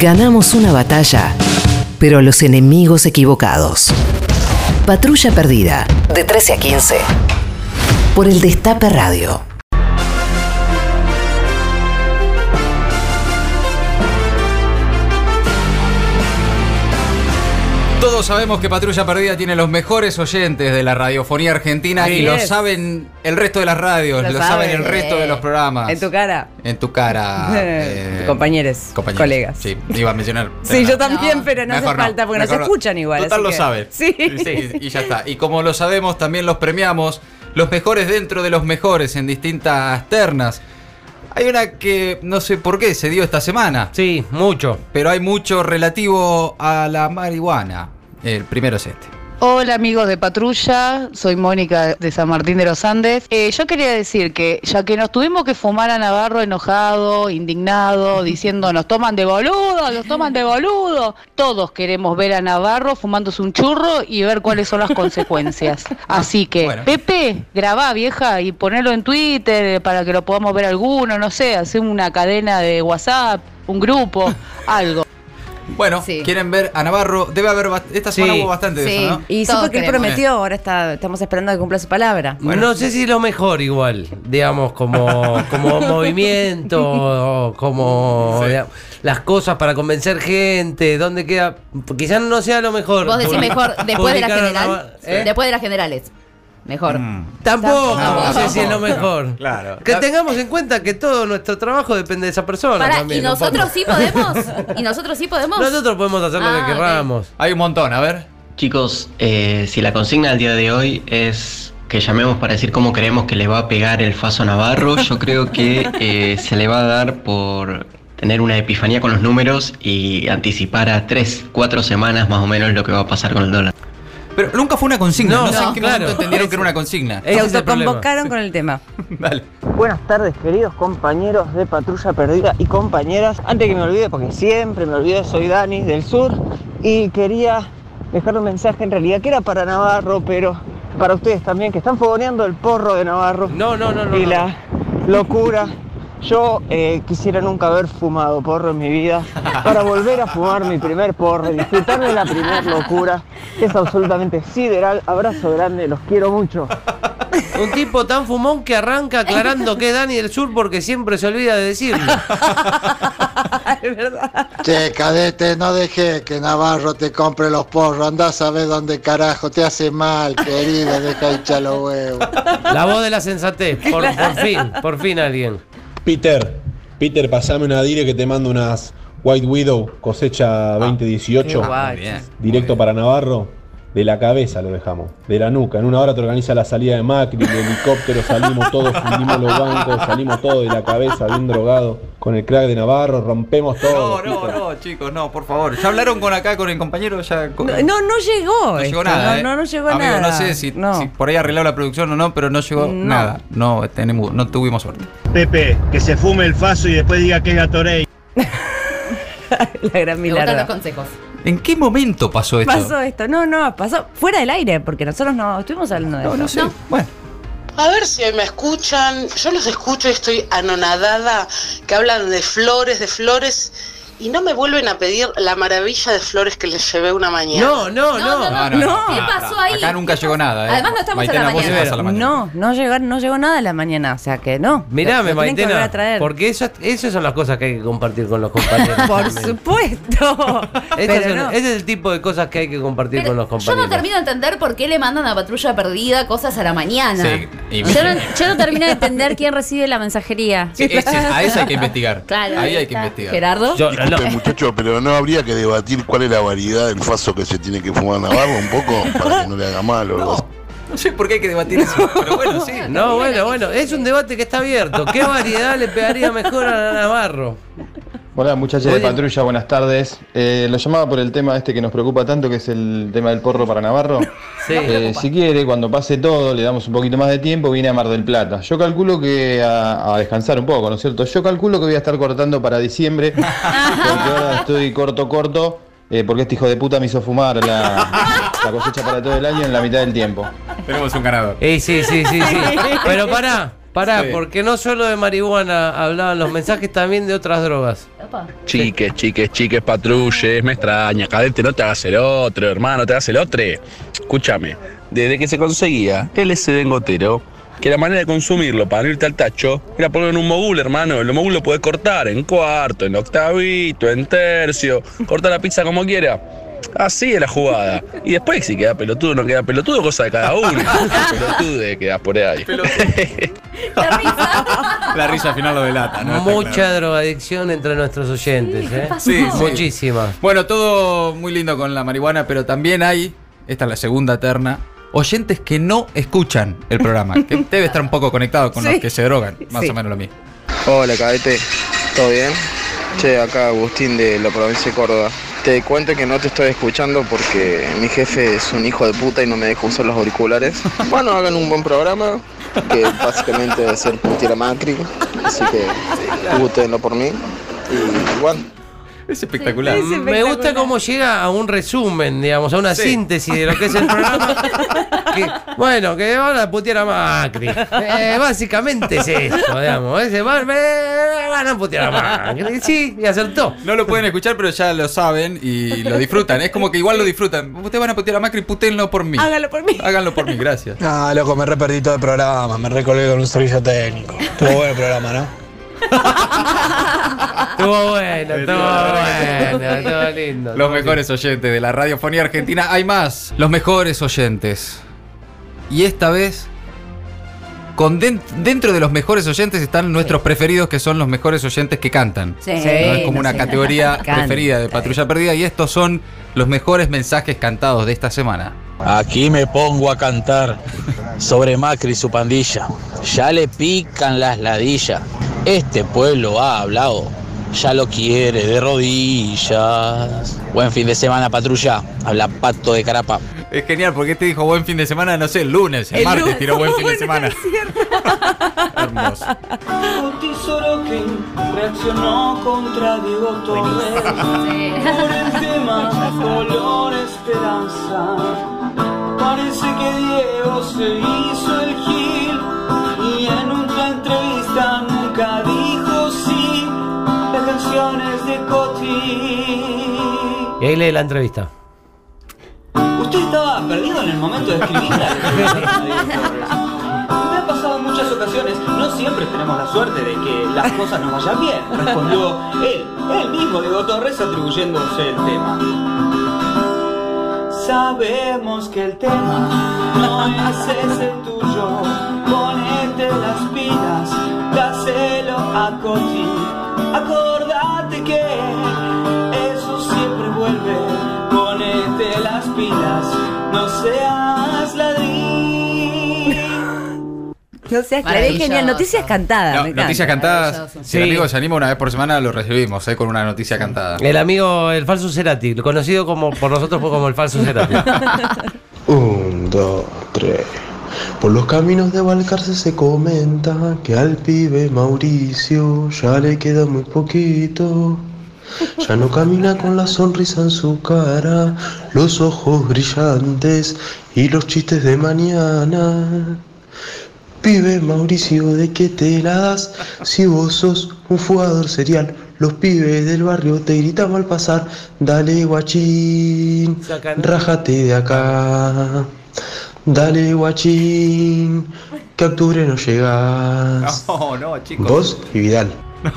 Ganamos una batalla, pero los enemigos equivocados. Patrulla Perdida, de 13 a 15. Por el Destape Radio. Todos sabemos que Patrulla Perdida tiene los mejores oyentes de la radiofonía argentina Así y lo es. saben el resto de las radios, lo, Lo saben saben. el resto de los programas. En tu cara. En tu cara. eh, Compañeros, colegas. Sí, iba a mencionar. Sí, yo no. también, pero no hace falta porque no se escuchan igual. Total así lo que- saben. Sí. y ya está. Y como lo sabemos, también los premiamos, los mejores dentro de los mejores en distintas ternas. Hay una que no sé por qué se dio esta semana. Sí, mucho. Pero hay mucho relativo a la marihuana. El primero es este. Hola amigos de Patrulla, soy Mónica de San Martín de los Andes. Eh, yo quería decir que ya que nos tuvimos que fumar a Navarro enojado, indignado, diciendo nos toman de boludo, nos toman de boludo, todos queremos ver a Navarro fumándose un churro y ver cuáles son las consecuencias. Así que, Bueno. Pepe, grabá vieja y ponelo en Twitter para que lo podamos ver alguno, no sé, hacer una cadena de WhatsApp, un grupo, algo. Bueno, Sí. quieren ver a Navarro. Debe haber. Esta semana Sí. hubo bastante de Sí. eso, ¿no? Y sí, Todos porque él queremos. prometió, ahora está, estamos esperando que cumpla su palabra. Bueno. no sé si lo mejor igual, digamos, como, como movimiento, como Sí. digamos, las cosas para convencer gente, dónde queda. Quizás no sea lo mejor. Vos decís mejor después de la publicar a general. Navar- ¿eh? Después de las generales. Mejor. Mm. Tampoco, no sé si es lo mejor. Claro. Que tengamos en cuenta que todo nuestro trabajo depende de esa persona. También, ¿y nosotros sí podemos? ¿Y nosotros sí podemos? Nosotros podemos hacer lo Ah, que ok. querramos. Hay un montón, a ver. Chicos, eh, si la consigna del día de hoy es que llamemos para decir cómo creemos que le va a pegar el Faso Navarro, yo creo que eh, se le va a dar por tener una epifanía con los números y anticipar a tres, cuatro semanas más o menos lo que va a pasar con el dólar. Pero nunca fue una consigna. No, No, sé en no, qué claro. momento entendieron que era una consigna. Se autoconvocaron con el tema. Dale. Buenas tardes, queridos compañeros de Patrulla Perdida y compañeras. Antes que me olvide, porque siempre me olvido, soy Dani del sur y quería dejar un mensaje en realidad que era para Navarro, pero para ustedes también, que están fogoneando el porro de Navarro No, no, no, no. y no. la locura. Yo eh, quisiera nunca haber fumado porro en mi vida para volver a fumar mi primer porro y disfrutar de la primer locura, que es absolutamente sideral. Abrazo grande, los quiero mucho. Un tipo tan fumón que arranca aclarando que es Dani del Sur porque siempre se olvida de decirlo. es verdad. Che, cadete, no deje que Navarro te compre los porros. Andás a ver dónde carajo te hace mal, querido. Deja hinchar los huevos. La voz de la sensatez, por, por fin, por fin alguien. Peter, Peter, pasame una dire que te mando unas White Widow cosecha 2018. Qué guay. Bien. Directo para Navarro. De la cabeza lo dejamos, de la nuca. En una hora te organiza la salida de Macri, de helicóptero, salimos todos, fundimos los bancos, salimos todos de la cabeza, bien drogados, con el crack de Navarro, rompemos todo. No, no, no, chicos, no, por favor. ¿Ya hablaron con acá, con el compañero? Ya, con- No, no, no llegó. No llegó esto, nada. No, ¿eh? no, no llegó Amigo, nada. No sé si, No. si por ahí arreglado la producción o no, pero no llegó No. nada. No, tenemos, no tuvimos suerte. Pepe, que se fume el faso y después diga que es Gatorade. La gran milagro. consejos. ¿En qué momento pasó esto? Pasó esto. No, no, pasó fuera del aire, porque nosotros no estuvimos hablando de No, eso. no sé. No. Bueno. A ver si me escuchan. Yo los escucho y estoy anonadada que hablan de flores, de flores y no me vuelven a pedir la maravilla de flores que les llevé una mañana. No, no, no. No, no, no. ¿Qué pasó ahí? Acá nunca ¿Qué llegó nada, ¿eh? Además no estamos Maitena, a la mañana. estás a la mañana. No, no llegó, no llegó nada a la mañana, o sea que no. Mirame, Maitena, a traer. porque eso, esas son las cosas que hay que compartir con los compañeros. Por supuesto. Esas Pero son- no. Ese es el tipo de cosas que hay que compartir Pero con los yo compañeros. no termino de entender por qué le mandan a Patrulla Perdida cosas a la mañana. Sí, Yo no, yo no termino de entender quién recibe la mensajería. Sí, ese- a eso hay que investigar. Claro, Ahí hay que investigar. Gerardo. Yo- no, Disculpe, muchacho, pero no habría que debatir cuál es la variedad del faso que se tiene que fumar Navarro un poco para que no le haga mal o algo así. No sé por qué hay que debatir eso, pero bueno, sí. No, bueno, bueno, es un debate que está abierto. ¿Qué variedad le pegaría mejor a Navarro? Hola muchachos de patrulla, buenas tardes. Eh, lo llamaba por el tema este que nos preocupa tanto, que es el tema del porro para Navarro. Sí. Eh, si quiere, cuando pase todo, le damos un poquito más de tiempo, viene a Mar del Plata. Yo calculo que a, a descansar un poco, ¿no es cierto? Yo calculo que voy a estar cortando para diciembre, porque ahora estoy corto, corto, eh, porque este hijo de puta me hizo fumar la, la cosecha para todo el año en la mitad del tiempo. Tenemos un ganador. Eh, sí, sí, sí, sí. Pero pará, Pará, Sí. porque no solo de marihuana hablaban los mensajes, también de otras drogas. Chiques, chiques, chiques, patrulles, me extraña, cadete, no te hagas el otro, hermano, no te hagas el otro. Escúchame, desde que se conseguía LSD en gotero, que la manera de consumirlo para no irte al tacho era ponerlo en un mogul, hermano. El mogul lo puedes cortar en cuarto, en octavito, en tercio, cortar la pizza como quiera. Así es la jugada. Y después, si queda pelotudo o no queda pelotudo, cosa de cada uno. Pelotude quedas por ahí. La risa al final lo delata, ¿no? Mucha claro. drogadicción entre nuestros oyentes, ¿eh? Sí, sí. Muchísima. Bueno, todo muy lindo con la marihuana, pero también hay, esta es la segunda terna, oyentes que no escuchan el programa, que debe estar un poco conectado con Sí. los que se drogan, más Sí. o menos lo mismo. Hola, cadete. ¿Todo bien? Che, acá Agustín de la provincia de Córdoba. Te cuento que no te estoy escuchando porque mi jefe es un hijo de puta y no me deja usar los auriculares. Bueno, hagan un buen programa, que básicamente debe ser putear a Macri. Así que disfrútenlo por mí. Y bueno. Es espectacular. Me gusta cómo llega a un resumen, digamos, a una Sí. síntesis de lo que es el programa. Que, bueno, que van a putear a Macri. Eh, básicamente es eso, digamos. Ese, van, eh, van a putear a Macri. Sí, y acertó. No lo pueden escuchar, pero ya lo saben y lo disfrutan. Es como que igual lo disfrutan. Ustedes van a putear a Macri, putéenlo por mí. Hágalo por mí. Háganlo por mí, gracias. Ah, loco, me re perdí todo el programa, me recolgué con un servicio técnico. Estuvo bueno el programa, ¿no? Estuvo bueno, estuvo bueno, estuvo lindo. Los mejores oyentes de la radiofonía argentina. Hay más. Los mejores oyentes. Y esta vez, con den- dentro de los mejores oyentes están nuestros preferidos, que son los mejores oyentes que cantan. Sí. ¿No? Es como no una sé. categoría Canta. preferida de Patrulla Perdida. Y estos son los mejores mensajes cantados de esta semana. Aquí me pongo a cantar sobre Macri y su pandilla. Ya le pican las ladillas. Este pueblo ha hablado. Ya lo quiere de rodillas. Buen fin de semana, patrulla. Habla pato de carapa. Es genial, porque este dijo buen fin de semana, no sé, el lunes, el, El martes lunes. tiró buen fin de semana. Hermoso. Tesoro que reaccionó contra Diego Torres por el tema color esperanza. Parece que Diego se hizo el gil Ahí lee la entrevista. Usted estaba perdido en el momento de escribir la letra de Diego Torres. Me ha pasado en muchas ocasiones, no siempre tenemos la suerte de que las cosas nos vayan bien, respondió él, él mismo, Diego Torres, atribuyéndose el tema. Sabemos que el tema no es ese tuyo, ponete las pilas, dáselo a Coti, las pilas, no seas ladrín. No seas Maravilloso. genial. Noticias cantadas. No, me encanta. noticias cantadas. Si el Sí. amigo se anima una vez por semana, lo recibimos, eh, con una noticia cantada. El amigo, el falso Cerati, conocido como por nosotros como el falso Cerati. Un, dos, tres. Por los caminos de Valcarce se comenta que al pibe Mauricio ya le queda muy poquito. Ya no camina con la sonrisa en su cara, los ojos brillantes y los chistes de mañana. Pibe Mauricio, ¿de qué te la das? Si vos sos un jugador serial, los pibes del barrio te gritan al pasar, dale guachín, rájate de acá. Dale guachín, que a octubre no llegas. No, no, chicos. Vos y Vidal.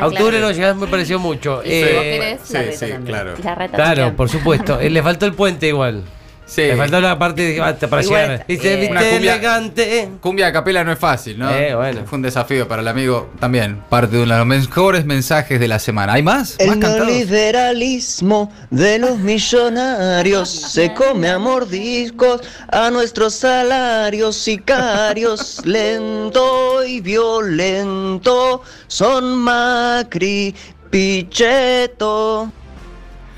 A octubre no llegás, me pareció mucho. Eh, vos querés, la sí, sí, también. claro. Claro, por supuesto. Eh, Le faltó el puente igual. Sí. Le faltó la parte de, para Igual, llegar. Dice, eh, viste cumbia- elegante. Cumbia a capela no es fácil, ¿no? Eh, bueno. Fue un desafío para el amigo también. Parte de uno de los mejores mensajes de la semana. ¿Hay más? ¿Más El neoliberalismo de los millonarios se come a mordiscos a nuestros salarios sicarios. Lento y violento son Macri, Pichetto.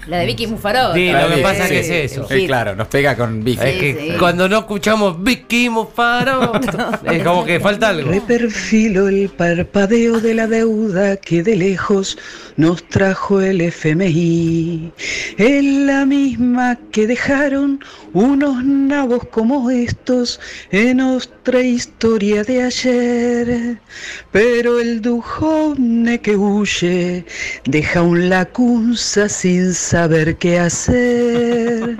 La de Vicky Mufaró. Sí, lo que pasa Sí, que es eso. sí, claro, nos pega con Vicky. Es que cuando no escuchamos Vicky Mufaro, es como que falta algo. Reperfilo el parpadeo de la deuda que de lejos nos trajo el FMI. Es la misma que dejaron unos nabos como estos en otra historia de ayer. Pero el dujone que huye deja un lacunza sin saber qué hacer.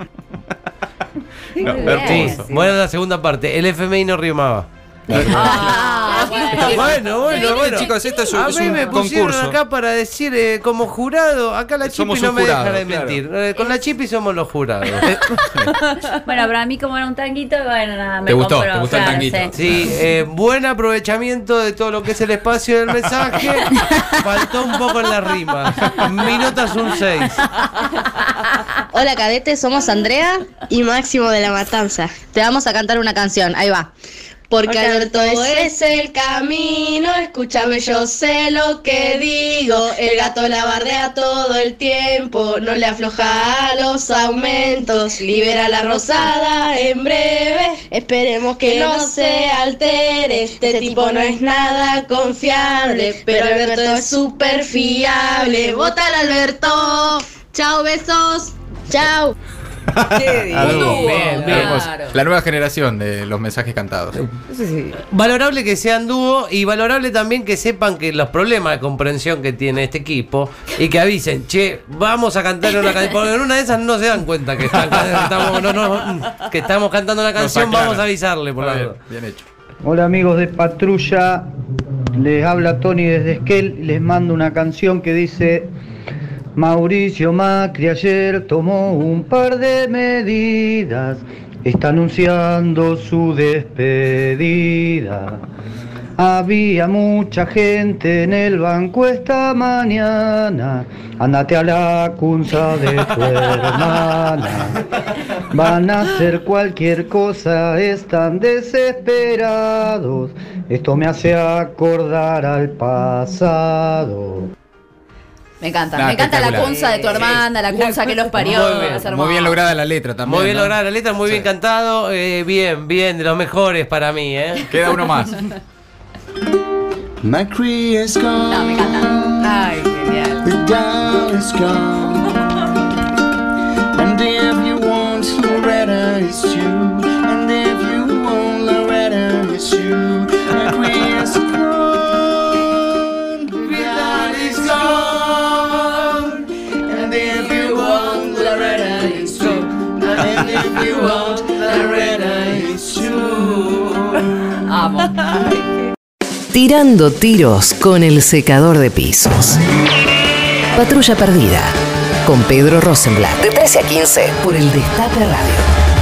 No, sí, bueno, la segunda parte. El FMI no rimaba. Ah, Bueno, bueno, bueno. chicos, esto es un- a es mí un me pusieron concurso. acá para decir eh, como jurado, acá la Chipi Somos no un me jurado, deja de claro. mentir. Eh, con la Chipi somos los jurados. Bueno, para mí como era un tanguito, bueno, nada, me ¿Te gustó? compro, ¿Te gustó el claro, tanguito? sí. Sí, eh, buen aprovechamiento de todo lo que es el espacio del mensaje. Faltó un poco en la rima. Mi nota es un 6. Hola cadete, somos Andrea y Máximo de la Matanza. Te vamos a cantar una canción, ahí va. Porque Alberto es el camino, escúchame, yo sé lo que digo. El gato la bardea todo el tiempo, no le afloja a los aumentos. Libera la rosada en breve, esperemos que no se altere. Este tipo no es nada confiable, pero Alberto es súper fiable. ¡Vota al Alberto! ¡Chao, besos! ¡Chao! Bien, bien. Hermoso. La nueva generación de los mensajes cantados. Valorable que sean dúo y valorable también que sepan que los problemas de comprensión que tiene este equipo y que avisen, che, vamos a cantar una canción. Porque en una de esas no se dan cuenta que, están- que estamos, no, no, que estamos cantando una canción, vamos a avisarle por la Bien, bien hecho. Hola amigos de Patrulla, les habla Tony desde Esquel, les mando una canción que dice Mauricio Macri ayer tomó un par de medidas, está anunciando su despedida. Había mucha gente en el banco esta mañana, andate a la cunza de tu hermana. Van a hacer cualquier cosa, están desesperados. Esto me hace acordar al pasado. Me encanta, Nah, me encanta la cunza de tu hermana, la cunza que los parió. Muy bien, Muy bien lograda la letra también. Muy bien ¿no? lograda la letra, muy bien cantado, eh, bien, bien, de los mejores para mí, ¿eh? Queda uno más. Macri is gone. No, me encanta. Ay, genial. The is gone. And if you want Loretta, it's you. And if you want Loretta, it's you. Macri is gone. Tirando tiros con el secador de pisos. Patrulla perdida. Con Pedro Rosenblatt. De 13 a 15 por el Destape Radio.